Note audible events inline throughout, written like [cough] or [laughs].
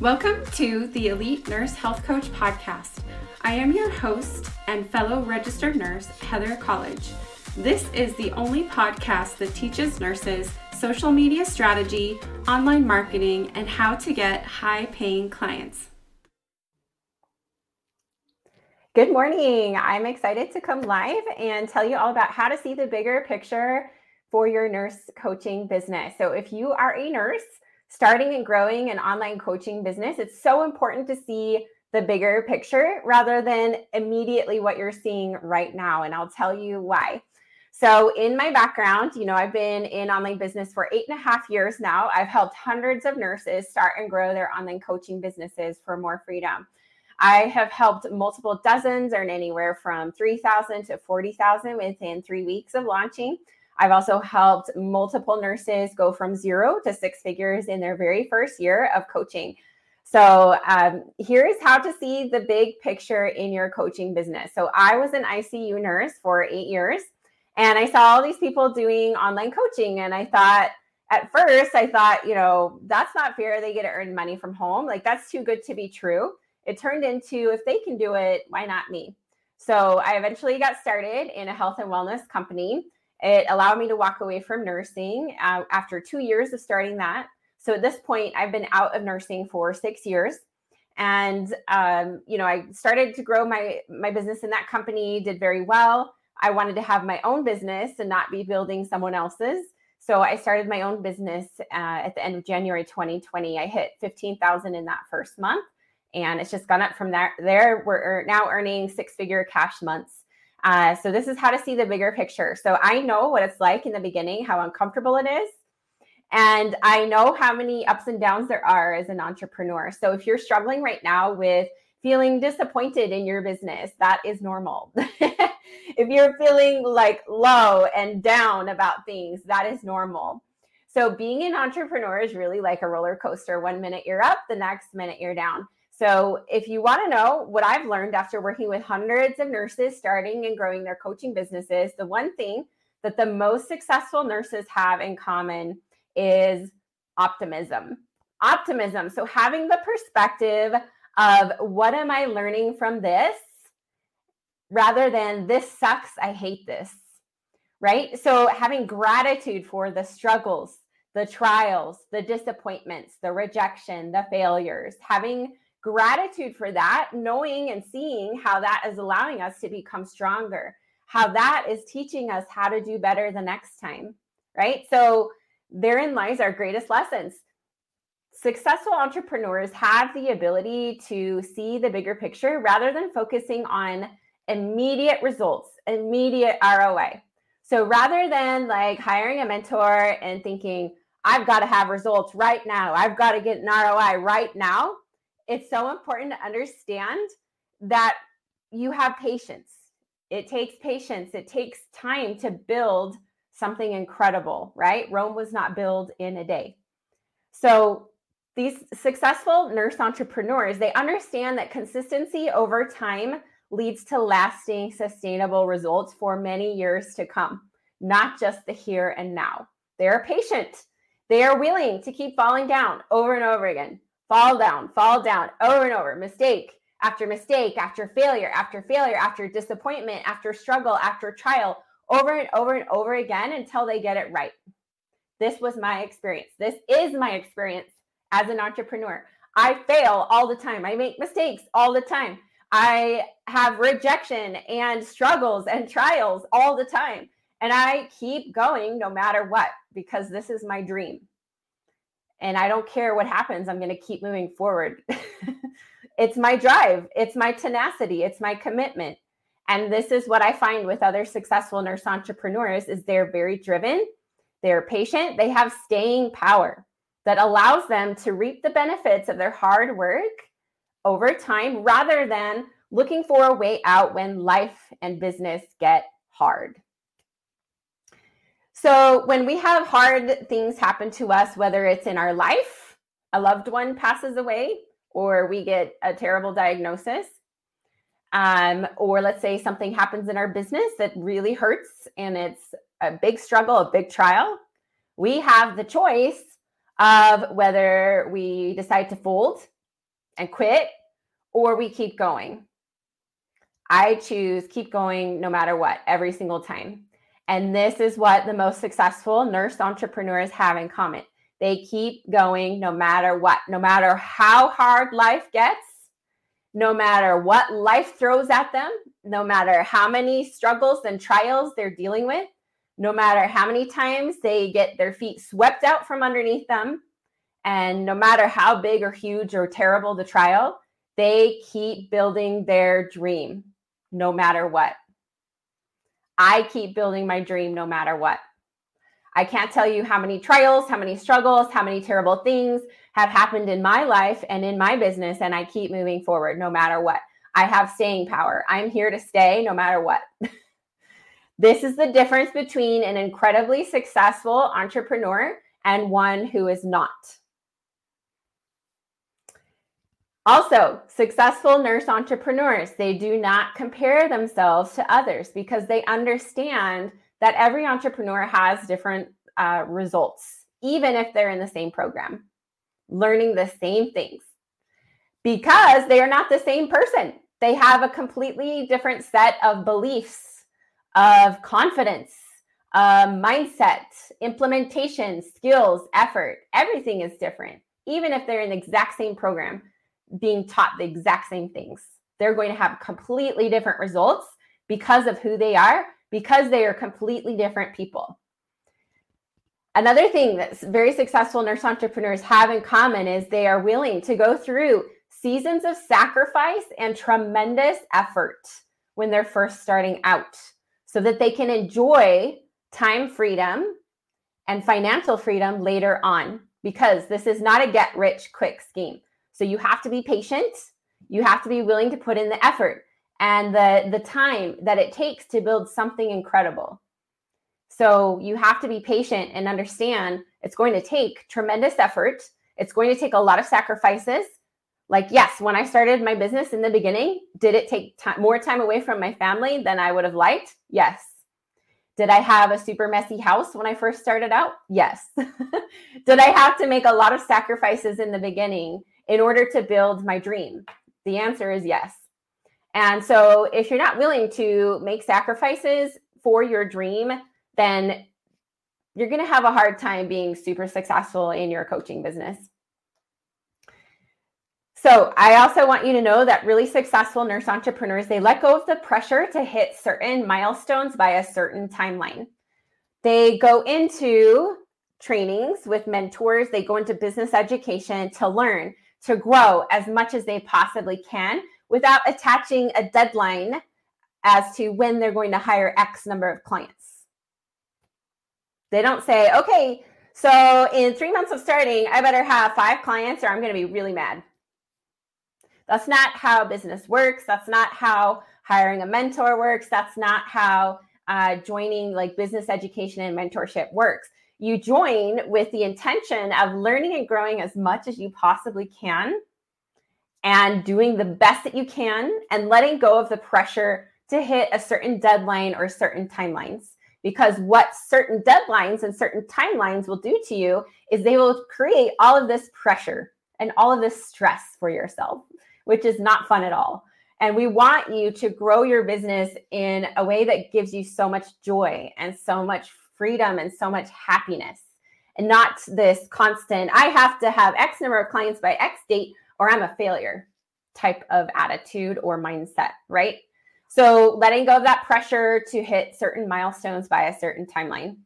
Welcome to the Elite Nurse Health Coach Podcast. I am your host and fellow registered nurse, Heather Colledge. This is the only podcast that teaches nurses social media strategy, online marketing, and how to get high paying clients. Good morning. I'm excited to come live and tell you all about how to see the bigger picture for your nurse coaching business. So, if you are a nurse, starting and growing an online coaching business, it's so important to see the bigger picture rather than immediately what you're seeing right now. And I'll tell you why. So, in my background, you know, I've been in online business for eight and a half years now. I've helped hundreds of nurses start and grow their online coaching businesses for more freedom. I have helped multiple dozens earn anywhere from 3,000 to 40,000 within three weeks of launching. I've also helped multiple nurses go from zero to six figures in their very first year of coaching. So, um, here's how to see the big picture in your coaching business. So, I was an ICU nurse for eight years, and I saw all these people doing online coaching. And I thought, at first, I thought, you know, that's not fair. They get to earn money from home. Like, that's too good to be true. It turned into if they can do it, why not me? So, I eventually got started in a health and wellness company. It allowed me to walk away from nursing uh, after two years of starting that. So at this point, I've been out of nursing for six years, and um, you know, I started to grow my my business in that company. Did very well. I wanted to have my own business and not be building someone else's. So I started my own business uh, at the end of January 2020. I hit 15,000 in that first month, and it's just gone up from there. There, we're now earning six figure cash months uh, so this is how to see the bigger picture. So I know what it's like in the beginning, how uncomfortable it is. And I know how many ups and downs there are as an entrepreneur. So if you're struggling right now with feeling disappointed in your business, that is normal. [laughs] if you're feeling like low and down about things, that is normal. So being an entrepreneur is really like a roller coaster. One minute you're up, the next minute you're down. So, if you want to know what I've learned after working with hundreds of nurses starting and growing their coaching businesses, the one thing that the most successful nurses have in common is optimism. Optimism. So, having the perspective of what am I learning from this rather than this sucks, I hate this, right? So, having gratitude for the struggles, the trials, the disappointments, the rejection, the failures, having gratitude for that, knowing and seeing how that is allowing us to become stronger, how that is teaching us how to do better the next time, right? So, therein lies our greatest lessons. Successful entrepreneurs have the ability to see the bigger picture rather than focusing on immediate results, immediate ROI. So rather than like hiring a mentor and thinking, I've got to have results right now, I've got to get an ROI right now, it's so important to understand that you have patience. It takes patience, it takes time to build something incredible, right? Rome was not built in a day. So, these successful nurse entrepreneurs, they understand that consistency over time leads to lasting, sustainable results for many years to come, not just the here and now. They are patient. They are willing to keep falling down over and over again fall down, fall down over and over, mistake after mistake, after failure, after failure, after disappointment, after struggle, after trial, over and over and over again until they get it right. This was my experience. This is my experience as an entrepreneur. I fail all the time. I make mistakes all the time. I have rejection and struggles and trials all the time. And I keep going no matter what because this is my dream and I don't care what happens, I'm going to keep moving forward. [laughs] it's my drive, it's my tenacity, it's my commitment. And this is what I find with other successful nurse entrepreneurs is they're very driven, they're patient, they have staying power that allows them to reap the benefits of their hard work over time rather than looking for a way out when life and business get hard. So when we have hard things happen to us, whether it's in our life, a loved one passes away, or we get a terrible diagnosis, um, or let's say something happens in our business that really hurts and it's a big struggle, a big trial, we have the choice of whether we decide to fold and quit, or we keep going. I choose keep going no matter what every single time. And this is what the most successful nurse entrepreneurs have in common. They keep going no matter what, no matter how hard life gets, no matter what life throws at them, no matter how many struggles and trials they're dealing with, no matter how many times they get their feet swept out from underneath them, and no matter how big or huge or terrible the trial, they keep building their dream no matter what. I keep building my dream no matter what. I can't tell you how many trials, how many struggles, how many terrible things have happened in my life and in my business, and I keep moving forward no matter what. I have staying power. I'm here to stay no matter what. [laughs] this is the difference between an incredibly successful entrepreneur and one who is not. Also, successful nurse entrepreneurs, they do not compare themselves to others because they understand that every entrepreneur has different uh, results, even if they're in the same program, learning the same things because they are not the same person. They have a completely different set of beliefs, of confidence, uh, mindset, implementation, skills, effort. Everything is different, even if they're in the exact same program being taught the exact same things. They're going to have completely different results because of who they are, because they are completely different people. Another thing that very successful nurse entrepreneurs have in common is they are willing to go through seasons of sacrifice and tremendous effort when they're first starting out so that they can enjoy time freedom and financial freedom later on because this is not a get rich quick scheme. So you have to be patient. You have to be willing to put in the effort and the, the time that it takes to build something incredible. So you have to be patient and understand it's going to take tremendous effort. It's going to take a lot of sacrifices. Like, yes, when I started my business in the beginning, did it take time, more time away from my family than I would have liked? Yes. Did I have a super messy house when I first started out? Yes. [laughs] did I have to make a lot of sacrifices in the beginning in order to build my dream? The answer is yes. And so, if you're not willing to make sacrifices for your dream, then you're going to have a hard time being super successful in your coaching business. So, I also want you to know that really successful nurse entrepreneurs, they let go of the pressure to hit certain milestones by a certain timeline. They go into trainings with mentors, they go into business education to learn to grow as much as they possibly can without attaching a deadline as to when they're going to hire X number of clients. They don't say, okay, so in three months of starting, I better have five clients or I'm going to be really mad. That's not how business works. That's not how hiring a mentor works. That's not how uh, joining like business education and mentorship works you join with the intention of learning and growing as much as you possibly can and doing the best that you can and letting go of the pressure to hit a certain deadline or certain timelines. Because what certain deadlines and certain timelines will do to you is they will create all of this pressure and all of this stress for yourself, which is not fun at all. And we want you to grow your business in a way that gives you so much joy and so much freedom and so much happiness and not this constant, I have to have X number of clients by X date or I'm a failure type of attitude or mindset, right? So letting go of that pressure to hit certain milestones by a certain timeline.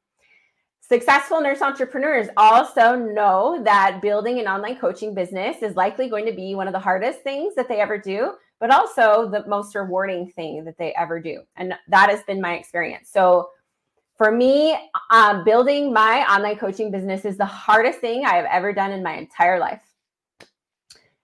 Successful nurse entrepreneurs also know that building an online coaching business is likely going to be one of the hardest things that they ever do, but also the most rewarding thing that they ever do. And that has been my experience. So for me, um, building my online coaching business is the hardest thing I have ever done in my entire life.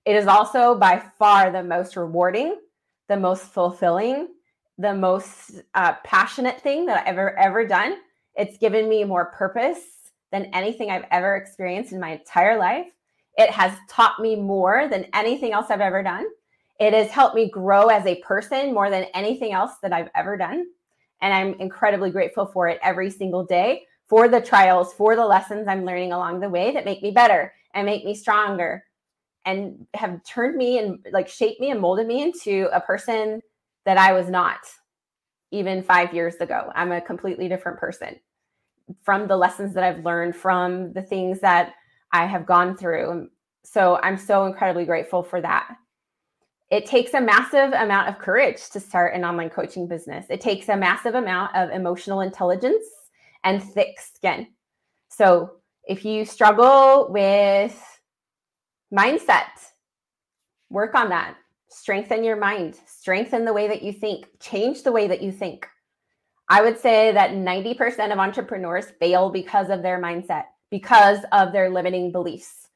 It is also by far the most rewarding, the most fulfilling, the most uh, passionate thing that I've ever, ever done. It's given me more purpose than anything I've ever experienced in my entire life. It has taught me more than anything else I've ever done. It has helped me grow as a person more than anything else that I've ever done. And I'm incredibly grateful for it every single day for the trials, for the lessons I'm learning along the way that make me better and make me stronger and have turned me and like shaped me and molded me into a person that I was not even five years ago. I'm a completely different person from the lessons that I've learned, from the things that I have gone through. So I'm so incredibly grateful for that. It takes a massive amount of courage to start an online coaching business. It takes a massive amount of emotional intelligence and thick skin. So if you struggle with mindset, work on that. Strengthen your mind, strengthen the way that you think, change the way that you think. I would say that 90% of entrepreneurs fail because of their mindset, because of their limiting beliefs.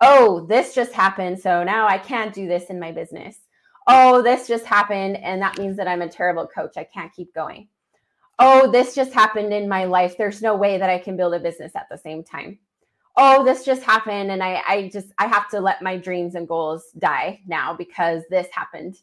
Oh, this just happened. So now I can't do this in my business. Oh, this just happened. And that means that I'm a terrible coach. I can't keep going. Oh, this just happened in my life. There's no way that I can build a business at the same time. Oh, this just happened. And I, I just, I have to let my dreams and goals die now because this happened.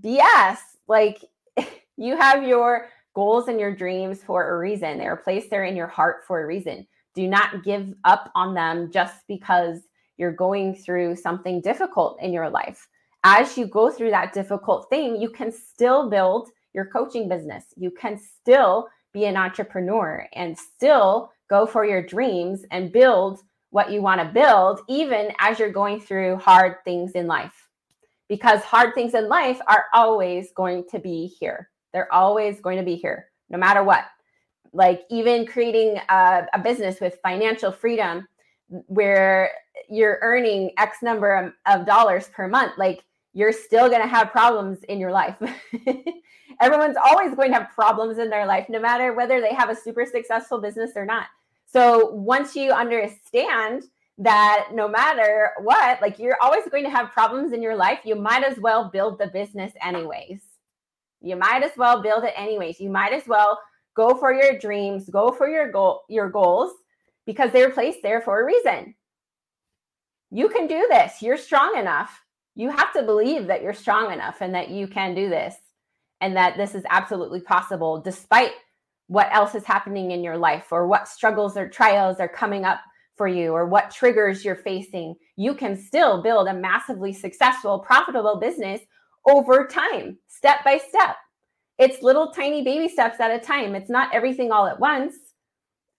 BS. Like [laughs] you have your goals and your dreams for a reason. They are placed there in your heart for a reason. Do not give up on them just because you're going through something difficult in your life. As you go through that difficult thing, you can still build your coaching business. You can still be an entrepreneur and still go for your dreams and build what you want to build, even as you're going through hard things in life. Because hard things in life are always going to be here. They're always going to be here, no matter what. Like even creating a, a business with financial freedom where you're earning X number of, dollars per month, like you're still going to have problems in your life. [laughs] Everyone's always going to have problems in their life, no matter whether they have a super successful business or not. So once you understand that no matter what, like you're always going to have problems in your life, you might as well build the business anyways. You might as well build it anyways. You might as well go for your dreams, go for your goal, your goals because they're placed there for a reason. You can do this. You're strong enough. You have to believe that you're strong enough and that you can do this and that this is absolutely possible despite what else is happening in your life or what struggles or trials are coming up for you or what triggers you're facing. You can still build a massively successful, profitable business over time, step by step. It's little tiny baby steps at a time. It's not everything all at once.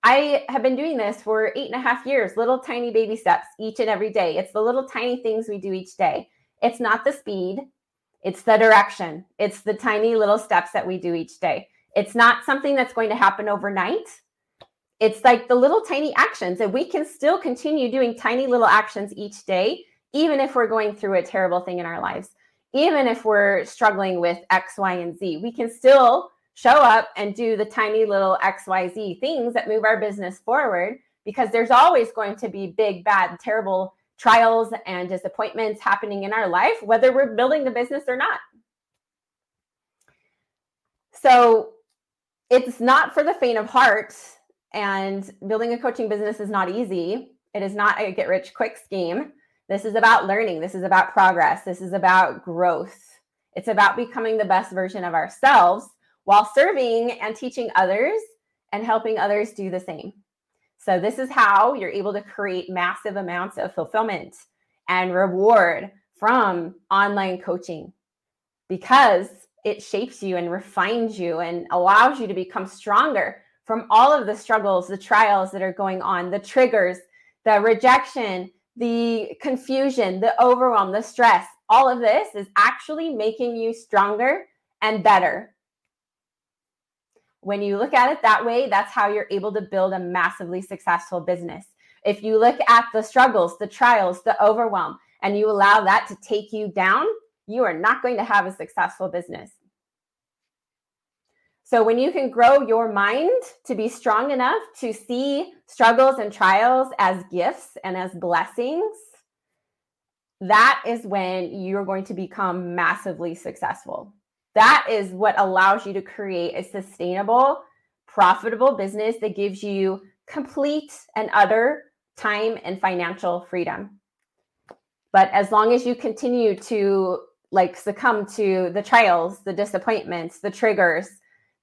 I have been doing this for eight and a half years, little tiny baby steps each and every day. It's the little tiny things we do each day. It's not the speed, it's the direction, it's the tiny little steps that we do each day. It's not something that's going to happen overnight. It's like the little tiny actions, and we can still continue doing tiny little actions each day, even if we're going through a terrible thing in our lives even if we're struggling with X, Y, and Z, we can still show up and do the tiny little XYZ things that move our business forward because there's always going to be big, bad, terrible trials and disappointments happening in our life, whether we're building the business or not. So it's not for the faint of heart, and building a coaching business is not easy. It is not a get rich quick scheme. This is about learning. This is about progress. This is about growth. It's about becoming the best version of ourselves while serving and teaching others and helping others do the same. So, this is how you're able to create massive amounts of fulfillment and reward from online coaching because it shapes you and refines you and allows you to become stronger from all of the struggles, the trials that are going on, the triggers, the rejection, the confusion, the overwhelm, the stress, all of this is actually making you stronger and better. When you look at it that way, that's how you're able to build a massively successful business. If you look at the struggles, the trials, the overwhelm, and you allow that to take you down, you are not going to have a successful business. So, when you can grow your mind to be strong enough to see struggles and trials as gifts and as blessings, that is when you're going to become massively successful. That is what allows you to create a sustainable, profitable business that gives you complete and utter time and financial freedom. But as long as you continue to like succumb to the trials, the disappointments, the triggers,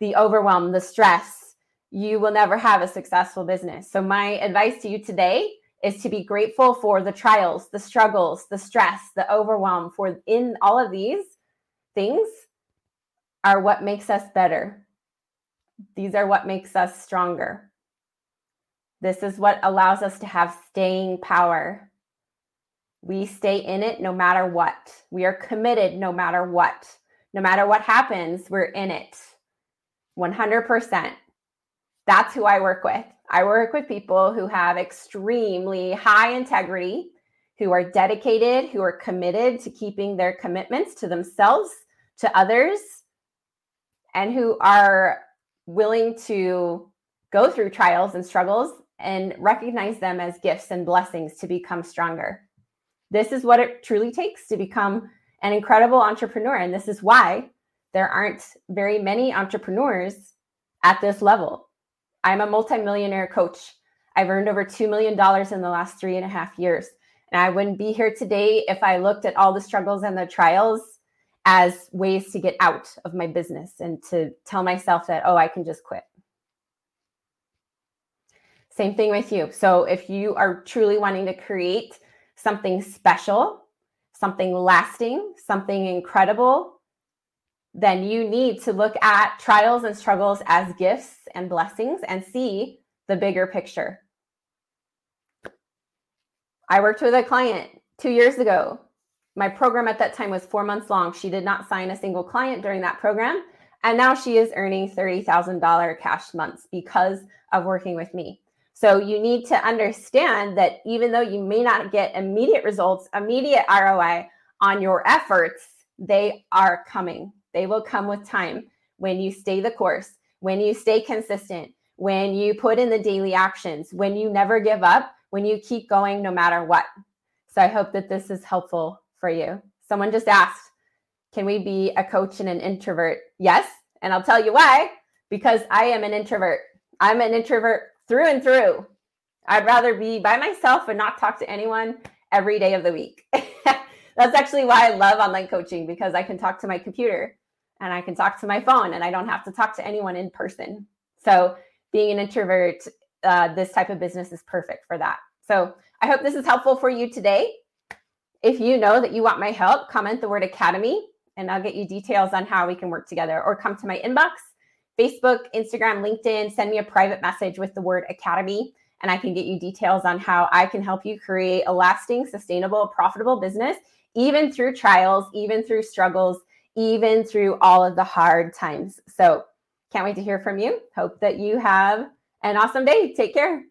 the overwhelm, the stress, you will never have a successful business. So, my advice to you today is to be grateful for the trials, the struggles, the stress, the overwhelm. For in all of these things are what makes us better. These are what makes us stronger. This is what allows us to have staying power. We stay in it no matter what. We are committed no matter what. No matter what happens, we're in it 100%. That's who I work with. I work with people who have extremely high integrity, who are dedicated, who are committed to keeping their commitments to themselves, to others, and who are willing to go through trials and struggles and recognize them as gifts and blessings to become stronger. This is what it truly takes to become an incredible entrepreneur. And this is why there aren't very many entrepreneurs at this level. I'm a multimillionaire coach. I've earned over $2 million in the last three and a half years. And I wouldn't be here today if I looked at all the struggles and the trials as ways to get out of my business and to tell myself that, oh, I can just quit. Same thing with you. So if you are truly wanting to create something special, something lasting, something incredible, then you need to look at trials and struggles as gifts and blessings and see the bigger picture. I worked with a client two years ago. My program at that time was four months long. She did not sign a single client during that program. And now she is earning $30,000 cash months because of working with me. So you need to understand that even though you may not get immediate results, immediate ROI on your efforts, they are coming. They will come with time when you stay the course, when you stay consistent, when you put in the daily actions, when you never give up, when you keep going no matter what. So I hope that this is helpful for you. Someone just asked, can we be a coach and an introvert? Yes. And I'll tell you why because I am an introvert. I'm an introvert through and through. I'd rather be by myself and not talk to anyone every day of the week. [laughs] That's actually why I love online coaching because I can talk to my computer and I can talk to my phone and I don't have to talk to anyone in person. So, being an introvert, uh, this type of business is perfect for that. So, I hope this is helpful for you today. If you know that you want my help, comment the word academy and I'll get you details on how we can work together or come to my inbox Facebook, Instagram, LinkedIn, send me a private message with the word academy, and I can get you details on how I can help you create a lasting, sustainable, profitable business, even through trials, even through struggles, even through all of the hard times. So, can't wait to hear from you. Hope that you have an awesome day. Take care.